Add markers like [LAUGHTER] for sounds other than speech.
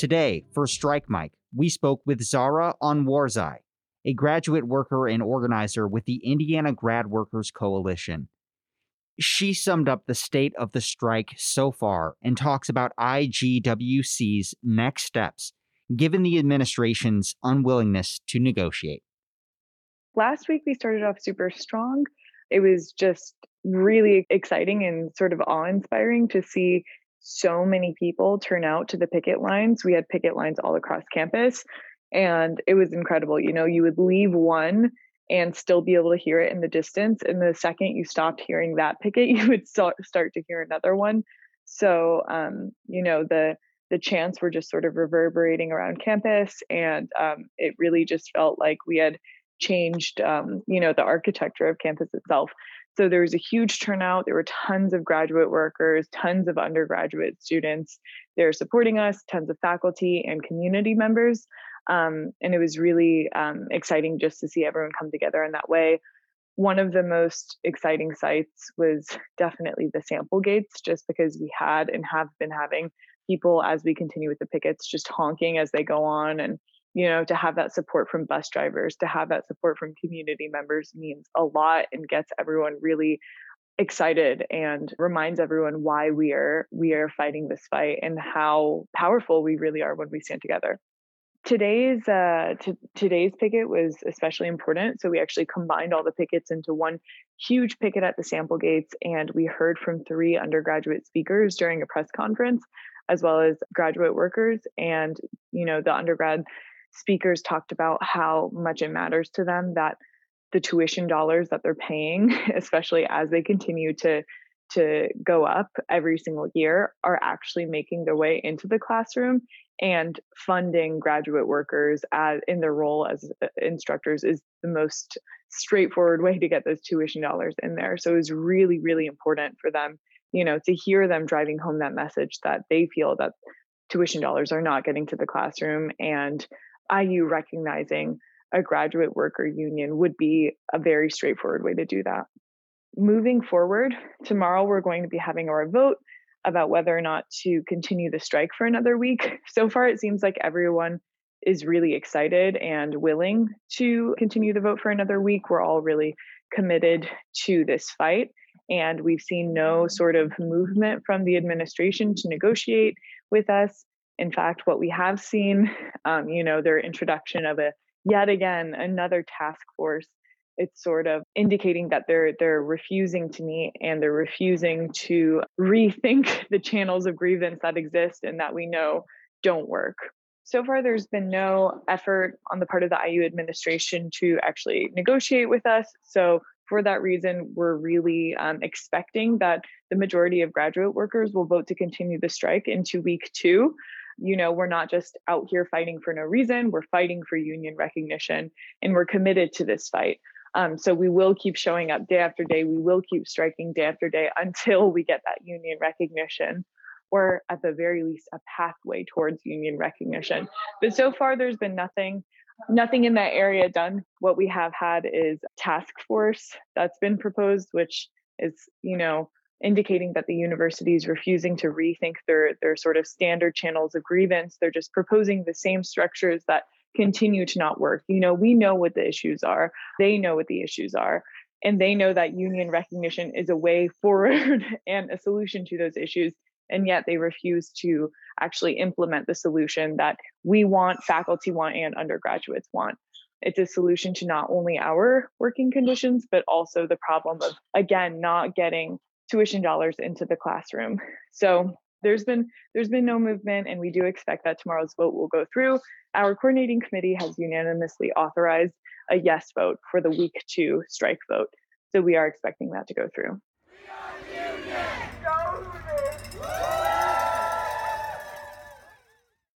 Today, for Strike Mike, we spoke with Zara Anwarzai, a graduate worker and organizer with the Indiana Grad Workers Coalition. She summed up the state of the strike so far and talks about IGWC's next steps, given the administration's unwillingness to negotiate. Last week, we started off super strong. It was just really exciting and sort of awe inspiring to see so many people turn out to the picket lines. We had picket lines all across campus, and it was incredible. You know, you would leave one and still be able to hear it in the distance. And the second you stopped hearing that picket, [LAUGHS] you would start to hear another one. So, um, you know, the the chants were just sort of reverberating around campus, and um, it really just felt like we had changed, um, you know, the architecture of campus itself. So there was a huge turnout. There were tons of graduate workers, tons of undergraduate students. They're supporting us, tons of faculty and community members. Um, and it was really um, exciting just to see everyone come together in that way. One of the most exciting sites was definitely the sample gates, just because we had and have been having people as we continue with the pickets just honking as they go on and you know to have that support from bus drivers to have that support from community members means a lot and gets everyone really excited and reminds everyone why we are we are fighting this fight and how powerful we really are when we stand together. Today's uh t- today's picket was especially important so we actually combined all the pickets into one huge picket at the sample gates and we heard from three undergraduate speakers during a press conference as well as graduate workers and you know the undergrad speakers talked about how much it matters to them that the tuition dollars that they're paying, [LAUGHS] especially as they continue to to go up every single year, are actually making their way into the classroom and funding graduate workers as in their role as uh, instructors is the most straightforward way to get those tuition dollars in there. So it's really, really important for them, you know, to hear them driving home that message that they feel that tuition dollars are not getting to the classroom and IU recognizing a graduate worker union would be a very straightforward way to do that. Moving forward, tomorrow we're going to be having our vote about whether or not to continue the strike for another week. [LAUGHS] So far, it seems like everyone is really excited and willing to continue the vote for another week. We're all really committed to this fight. And we've seen no sort of movement from the administration to negotiate with us. In fact, what we have seen, um, you know, their introduction of a yet again another task force it's sort of indicating that they're they're refusing to meet and they're refusing to rethink [LAUGHS] the channels of grievance that exist and that we know don't work. So far there's been no effort on the part of the IU administration to actually negotiate with us. So for that reason we're really um, expecting that the majority of graduate workers will vote to continue the strike into week two you know, we're not just out here fighting for no reason, we're fighting for union recognition and we're committed to this fight. Um, so we will keep showing up day after day. We will keep striking day after day [LAUGHS] until we get that union recognition, or at the very least, a pathway towards union recognition. But so far, there's been nothing, nothing in that area done. What we have had is a task force that's been proposed, which is, you know, indicating that the university is refusing to rethink their their sort of standard channels of grievance. They're just proposing the same structures that continue to not work. You know we know what the issues are. They know what the issues are. And they know that union recognition is a way [LAUGHS] forward and a solution to those issues. And yet they refuse to actually implement the solution that we want faculty want and undergraduates want. It's a solution to not only our working conditions but also the problem of again not getting tuition dollars into the classroom. So there's been there's been no movement and we do expect that tomorrow's vote will go through. Our coordinating committee has unanimously authorized a yes vote for the week 2 strike vote. So we are expecting that to go through.